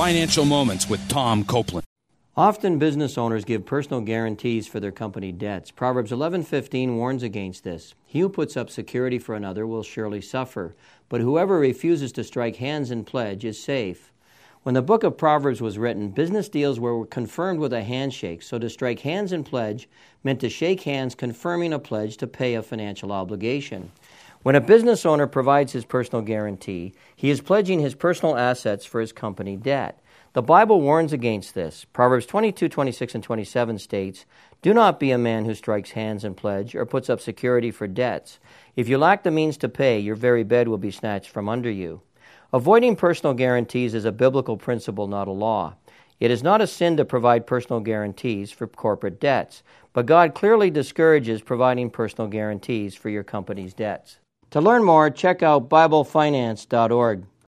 Financial Moments with Tom Copeland. Often business owners give personal guarantees for their company debts. Proverbs 11:15 warns against this. He who puts up security for another will surely suffer, but whoever refuses to strike hands in pledge is safe. When the book of Proverbs was written, business deals were confirmed with a handshake, so to strike hands in pledge meant to shake hands confirming a pledge to pay a financial obligation. When a business owner provides his personal guarantee, he is pledging his personal assets for his company debt. The Bible warns against this. Proverbs 22, 26, and 27 states, Do not be a man who strikes hands in pledge or puts up security for debts. If you lack the means to pay, your very bed will be snatched from under you. Avoiding personal guarantees is a biblical principle, not a law. It is not a sin to provide personal guarantees for corporate debts, but God clearly discourages providing personal guarantees for your company's debts. To learn more, check out BibleFinance.org.